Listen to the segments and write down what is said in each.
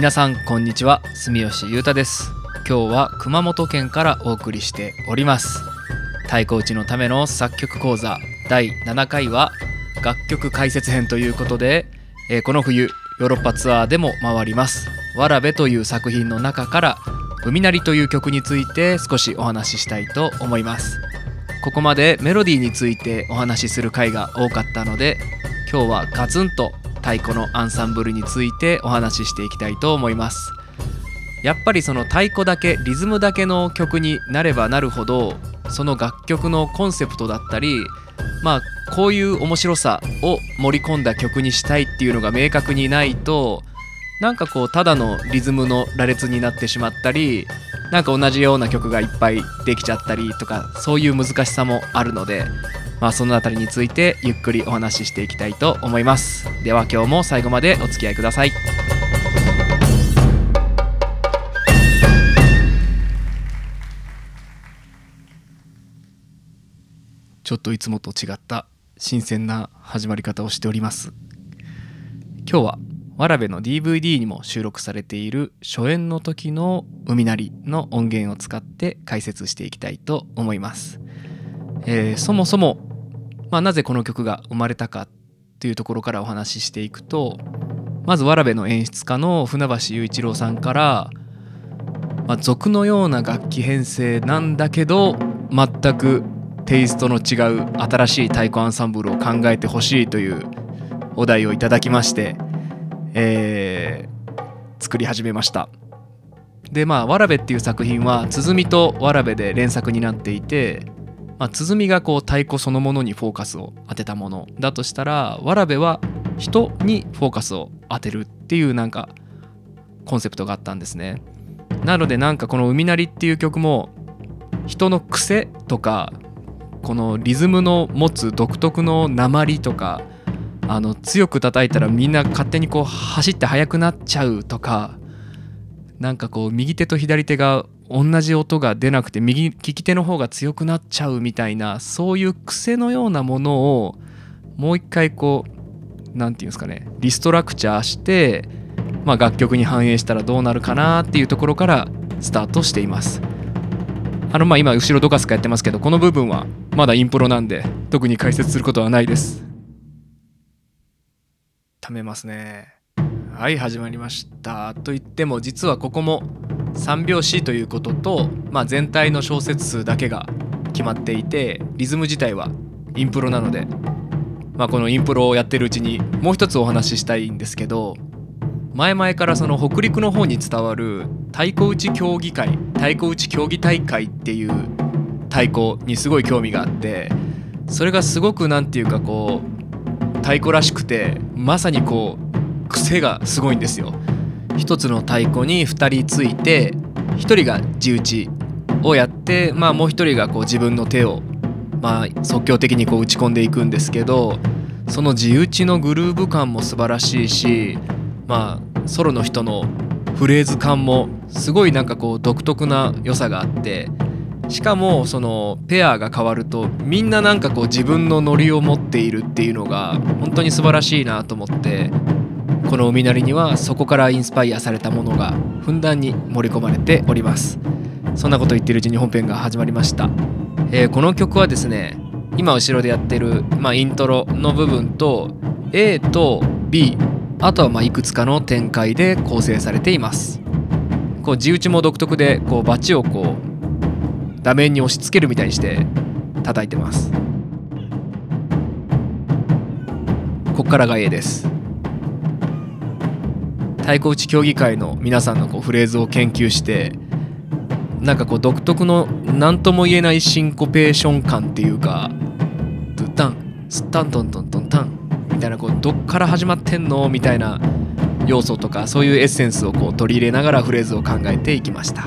皆さんこんにちは。住吉裕太です。今日は熊本県からお送りしております。太鼓打ちのための作曲講座第7回は楽曲解説編ということで、えーこの冬ヨーロッパツアーでも回ります「わらべ」という作品の中から「海なり」という曲について少しお話ししたいと思います。ここまでメロディーについてお話しする回が多かったので今日はガツンと太鼓のアンサンブルについてお話ししていきたいと思います。やっぱりその太鼓だけリズムだけの曲になればなるほどその楽曲のコンセプトだったりまあこういう面白さを盛り込んだ曲にしたいっていうのが明確にないとなんかこうただのリズムの羅列になってしまったりなんか同じような曲がいっぱいできちゃったりとかそういう難しさもあるのでまあそのあたりについてゆっくりお話ししていきたいと思います。では今日も最後までお付き合いください。ちょっといつもと違った新鮮な始まり方をしております。今日はわらべの DVD にも収録されている初演の時の海なりの音源を使って解説していきたいと思います、えーそもそも、まあ、なぜこの曲が生まれたかっていうところからお話ししていくとまずわらべの演出家の船橋雄一郎さんから、まあ、俗のような楽器編成なんだけど全くテイストの違う新しい太鼓アンサンブルを考えてほしいというお題をいただきまして、えー作り始めました。でまあ「わらべ」っていう作品は鼓とわらべで連作になっていて、まあ、鼓がこう太鼓そのものにフォーカスを当てたものだとしたらわらべは人にフォーカスを当てるっていうなんかコンセプトがあったんですね。なのでなんかこの「海なり」っていう曲も人の癖とかこのリズムの持つ独特の鉛とかあの強く叩いたらみんな勝手にこう走って速くなっちゃうとかなんかこう右手と左手が同じ音が出なくて右利き手の方が強くなっちゃうみたいなそういう癖のようなものをもう一回こう何て言うんですかねリストラクチャーして、まあ、楽曲に反映したらどうなるかなっていうところからスタートしています。あのまあ今後ろドカスカやってますけどこの部分はまだインプロなんで特に解説することはないです。貯めますね。はい始まりました。と言っても実はここも3拍子ということと、まあ、全体の小節数だけが決まっていてリズム自体はインプロなので、まあ、このインプロをやってるうちにもう一つお話ししたいんですけど前々からその北陸の方に伝わる太鼓打ち競技会太鼓打ち競技大会っていう太鼓にすごい興味があってそれがすごくなんていうかこう太鼓らしくてまさにこう癖がすごいんですよ。一つの太鼓に2人ついて1人が地打ちをやって、まあ、もう1人がこう自分の手を、まあ、即興的にこう打ち込んでいくんですけどその地打ちのグルーヴ感も素晴らしいしまあソロの人のフレーズ感もすごいなんかこう独特な良さがあってしかもそのペアが変わるとみんななんかこう自分のノリを持っているっていうのが本当に素晴らしいなと思ってこの海なりにはそこからインスパイアされたものがふんだんに盛り込まれております。そんなこと言ってるうちに本編が始まりました、えーこの曲はですね今後ろでやってる、まあ、イントロの部分と A と B あとはまあいくつかの展開で構成されています。こう地打ちも独特でこうバチをこう画面に押し付けるみたいにして叩いてます。こっからが A です。太鼓打ち競技会の皆さんのこうフレーズを研究してなんかこう独特の何とも言えないシンコペーション感っていうかドゥタンスタントントントンタンみたいなこうどっから始まってんの？みたいな要素とかそういうエッセンスをこう取り入れながらフレーズを考えていきました。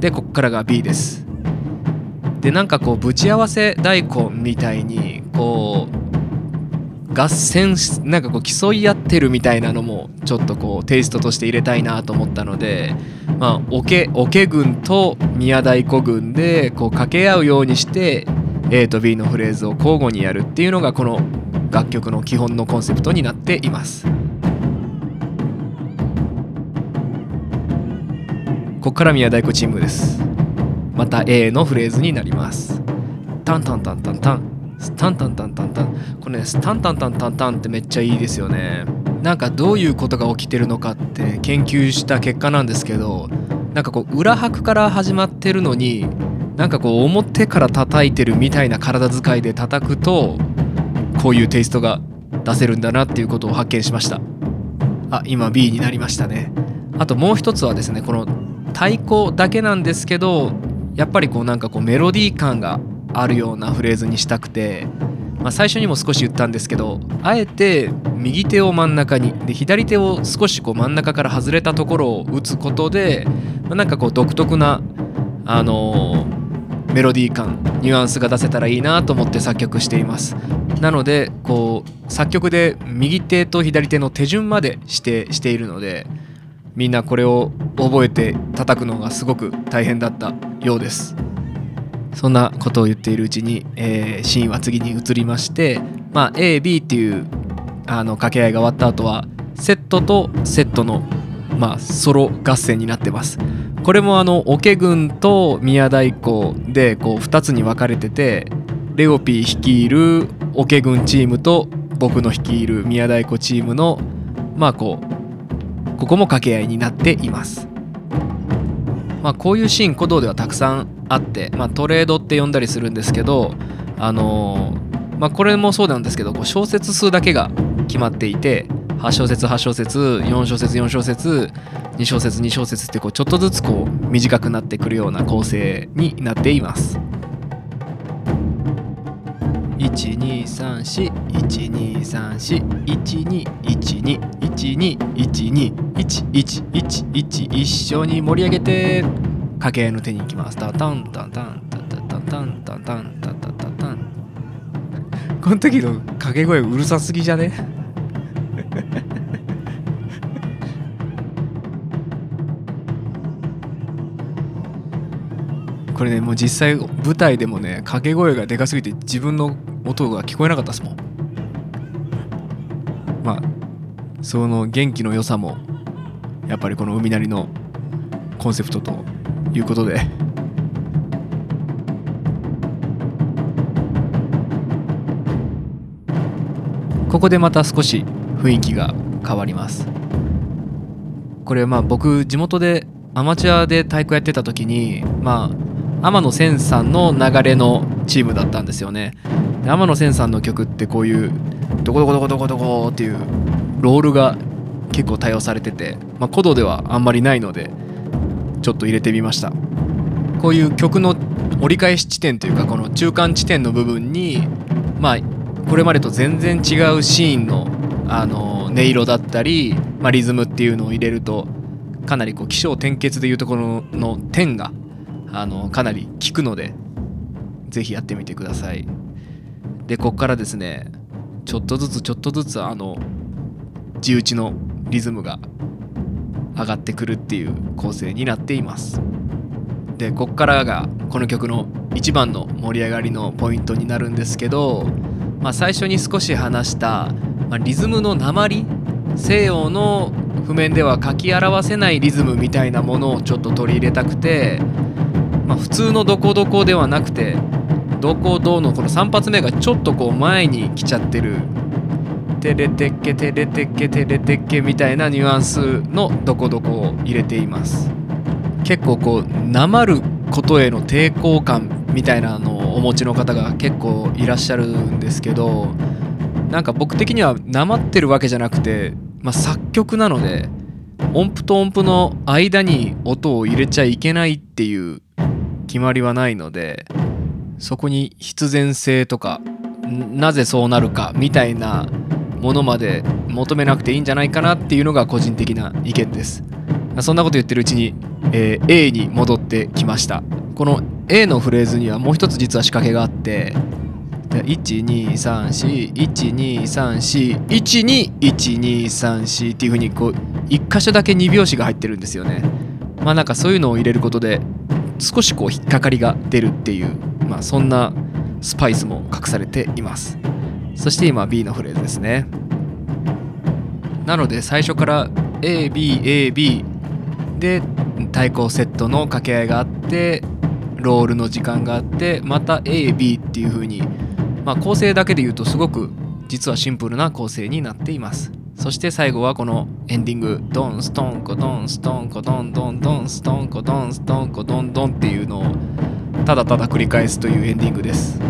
でこっからが B です。でなんかこうぶち合わせ大根みたいにこう合戦なんかこう競い合ってるみたいなのもちょっとこうテイストとして入れたいなと思ったのでまあ桶桶軍と宮太鼓軍でこう掛け合うようにして A と B のフレーズを交互にやるっていうのがこの楽曲の基本のコンセプトになっています。ここから宮太鼓チームです。また A のフレーズになります。タンタンタンタンタン。スタンタンタンタンタン。これねスタンタンタンタンタンってめっちゃいいですよね。なんかどういうことが起きてるのかって研究した結果なんですけどなんかこう裏拍から始まってるのになんかこう表から叩いてるみたいな体使いで叩くとこういうテイストが出せるんだなっていうことを発見しました。あ今 B になりましたね。あともう一つはですねこの太鼓だけなんですけどやっぱりこうなんかこうメロディー感があるようなフレーズにしたくて、まあ、最初にも少し言ったんですけどあえて右手を真ん中にで左手を少しこう真ん中から外れたところを打つことで、まあ、なんかこう独特なあのーメロディー感ニュアンスが出せたらいいなと思って作曲しています。なのでこう作曲で右手と左手の手順までしてしているのでみんなこれを覚えて叩くのがすごく大変だったようです。そんなことを言っているうちに、えーシーンは次に移りまして、まあ、AB っていうあの掛け合いが終わった後はセットとセットの、まあ、ソロ合戦になってます。これもあの桶軍と宮大工でこう2つに分かれててレオピー率いる桶軍チームと僕の率いる宮大工チームのまあこうここも掛け合いになっています。まあこういうシーン古道ではたくさんあって、まあ、トレードって呼んだりするんですけどあのーまあこれもそうなんですけどこう小節数だけが決まっていて8小節8小節4小節4小節2小節2小節ってこうちょっとずつこう短くなってくるような構成になっています。1111一緒に盛り上げて掛け合いの手に行きます。タタンタンタンタタタタンタンタンタタタタン。この時の掛け声うるさすぎじゃね？これねもう実際舞台でもね掛け声がでかすぎて自分の音が聞こえなかったですもん。まあその元気の良さもやっぱりこの海なりのコンセプトということで。ここでまた少し雰囲気が変わります。これまあ僕地元でアマチュアで太鼓やってた時にまあ天野千さんの流れのチームだったんですよね。天野千さんの曲ってこういうドコドコドコドコドコっていうロールが結構対応されてて、まあ、古道ではあんまりないのでちょっと入れてみました。こういう曲の折り返し地点というかこの中間地点の部分にまあこれまでと全然違うシーンのあの音色だったり、まあ、リズムっていうのを入れるとかなりこう起承転結でいうところの点があのかなり効くのでぜひやってみてください。でこっからですねちょっとずつちょっとずつあの地打ちのリズムが上がってくるっていう構成になっています。でこっからがこの曲の一番の盛り上がりのポイントになるんですけど、まあ、最初に少し話した、まあ、リズムの鉛西洋の譜面では書き表せないリズムみたいなものをちょっと取り入れたくて、まあ、普通のどこどこではなくてどこどうのこの3発目がちょっとこう前に来ちゃってるテレテッケテレテッケテレテッケみたいなニュアンスのどこどこを入れています。結構こうなまることへの抵抗感みたいなのをお持ちの方が結構いらっしゃるんですけどなんか僕的にはなまってるわけじゃなくて、まあ、作曲なので音符と音符の間に音を入れちゃいけないっていう決まりはないのでそこに必然性とかなぜそうなるかみたいなものまで求めなくていいんじゃないかなっていうのが個人的な意見です。そんなこと言ってるうちに、えー A に戻ってきました。この A のフレーズにはもう一つ実は仕掛けがあって1234123412123っていう風にこう一箇所だけ2拍子が入ってるんですよね。まあなんかそういうのを入れることで少しこう引っかかりが出るっていうまあそんなスパイスも隠されています。そして今 B のフレーズですね。なので最初から ABAB で太鼓セットの掛け合いがあってロールの時間があってまた AB っていう風にまあ構成だけで言うとすごく実はシンプルな構成になっています。そして最後はこのエンディングドンストンコドンストンコドンドンドンストンコドンストンコドンドンっていうのをただただ繰り返すというエンディングです。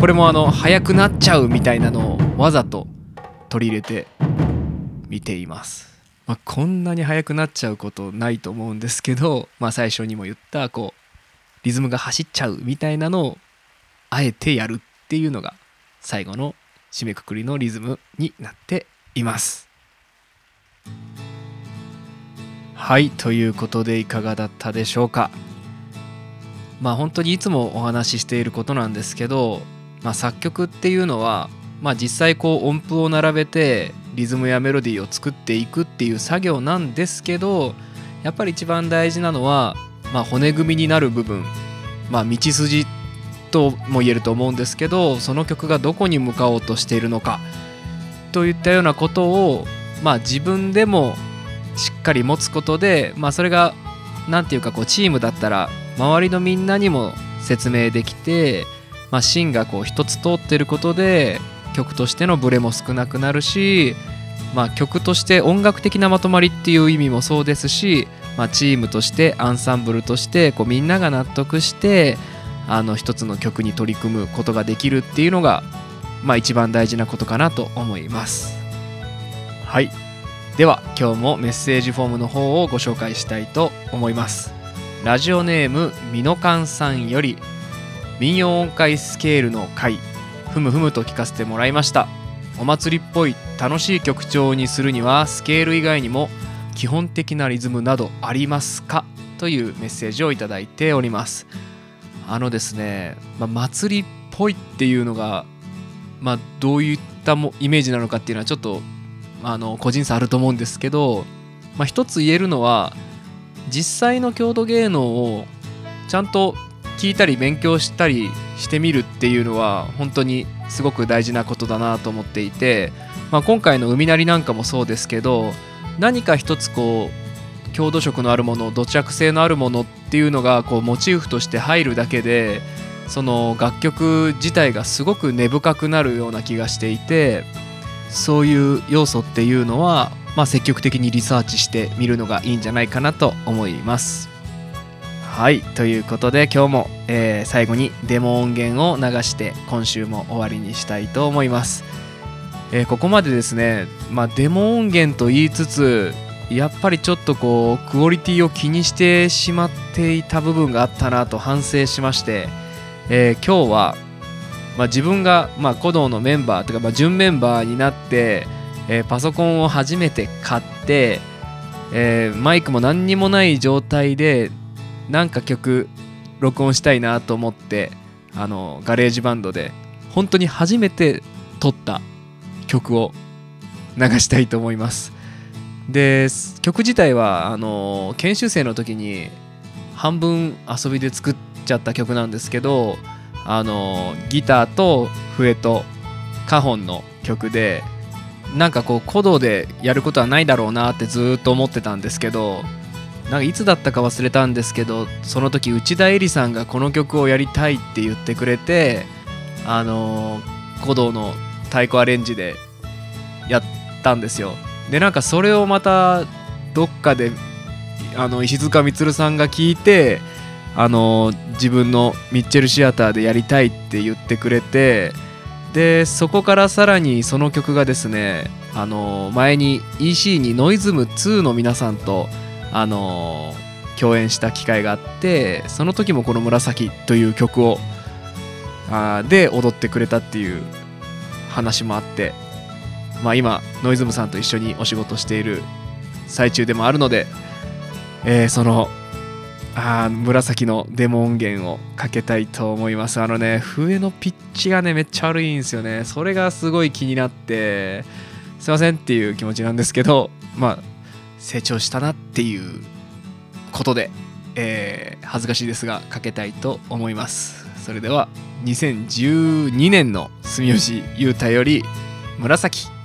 これもあの速くなっちゃうみたいなのをわざと取り入れて見ています、まあ、こんなに速くなっちゃうことないと思うんですけど、まあ、最初にも言ったこうリズムが走っちゃうみたいなのをあえてやるっていうのが最後の締めくくりのリズムになっています。はいということでいかがだったでしょうか。まあ本当にいつもお話ししていることなんですけど、まあ、作曲っていうのは、まあ、実際こう音符を並べてリズムやメロディーを作っていくっていう作業なんですけどやっぱり一番大事なのは、まあ、骨組みになる部分、まあ、道筋とも言えると思うんですけどその曲がどこに向かおうとしているのかといったようなことを、まあ、自分でもしっかり持つことで、まあ、それが何て言うかこうチームだったら周りのみんなにも説明できて、まあ、芯がこう一つ通ってることで曲としてのブレも少なくなるし、まあ、曲として音楽的なまとまりっていう意味もそうですし、まあ、チームとしてアンサンブルとしてこうみんなが納得してあの一つの曲に取り組むことができるっていうのが、まあ、一番大事なことかなと思います。はいでは今日もメッセージフォームの方をご紹介したいと思います。ラジオネームみのかんさんより民謡音階スケールの回ふむふむと聞かせてもらいました。お祭りっぽい楽しい曲調にするにはスケール以外にも基本的なリズムなどありますか？というメッセージをいただいております。あのですね、まあ、祭りっぽいっていうのが、まあ、どういったもイメージなのかっていうのはちょっとあの個人差あると思うんですけど、まあ、一つ言えるのは実際の郷土芸能をちゃんと聞いたり勉強したりしてみるっていうのは本当にすごく大事なことだなと思っていて、まあ、今回の海なりなんかもそうですけど何か一つこう郷土色のあるもの土着性のあるものっていうのがこうモチーフとして入るだけでその楽曲自体がすごく根深くなるような気がしていてそういう要素っていうのは、まあ、積極的にリサーチしてみるのがいいんじゃないかなと思います。はいということで今日も、えー最後にデモ音源を流して今週も終わりにしたいと思います。えーここまでですね、まあ、デモ音源と言いつつやっぱりちょっとこうクオリティを気にしてしまっていた部分があったなと反省しまして、えー今日は、まあ、自分が、まあ、鼓童のメンバーというか、まあ、準メンバーになって、えーパソコンを初めて買って、えーマイクも何にもない状態でなんか曲録音したいなと思ってあの GarageBand で本当に初めて録った曲を流したいと思います。で曲自体はあの研修生の時に半分遊びで作っちゃった曲なんですけどあのギターと笛とカホンの曲でなんかこう鼓動でやることはないだろうなってずっと思ってたんですけどなんかいつだったか忘れたんですけどその時内田絵里さんがこの曲をやりたいって言ってくれてあの鼓動の太鼓アレンジでやったんですよ。でなんかそれをまたどっかであの石塚充さんが聞いてあの自分のミッチェルシアターでやりたいって言ってくれてでそこからさらにその曲がですねあの前に EC にノイズム2の皆さんとあの共演した機会があってその時もこの「紫」という曲をあで踊ってくれたっていう話もあって、まあ、今ノイズムさんと一緒にお仕事している最中でもあるので、えーそのあ紫のデモ音源をかけたいと思います。あのね笛のピッチがねめっちゃ悪いんですよね。それがすごい気になってすいませんっていう気持ちなんですけどまあ成長したなっていうことで、えー恥ずかしいですがかけたいと思います。それでは2012年の住吉優太より紫。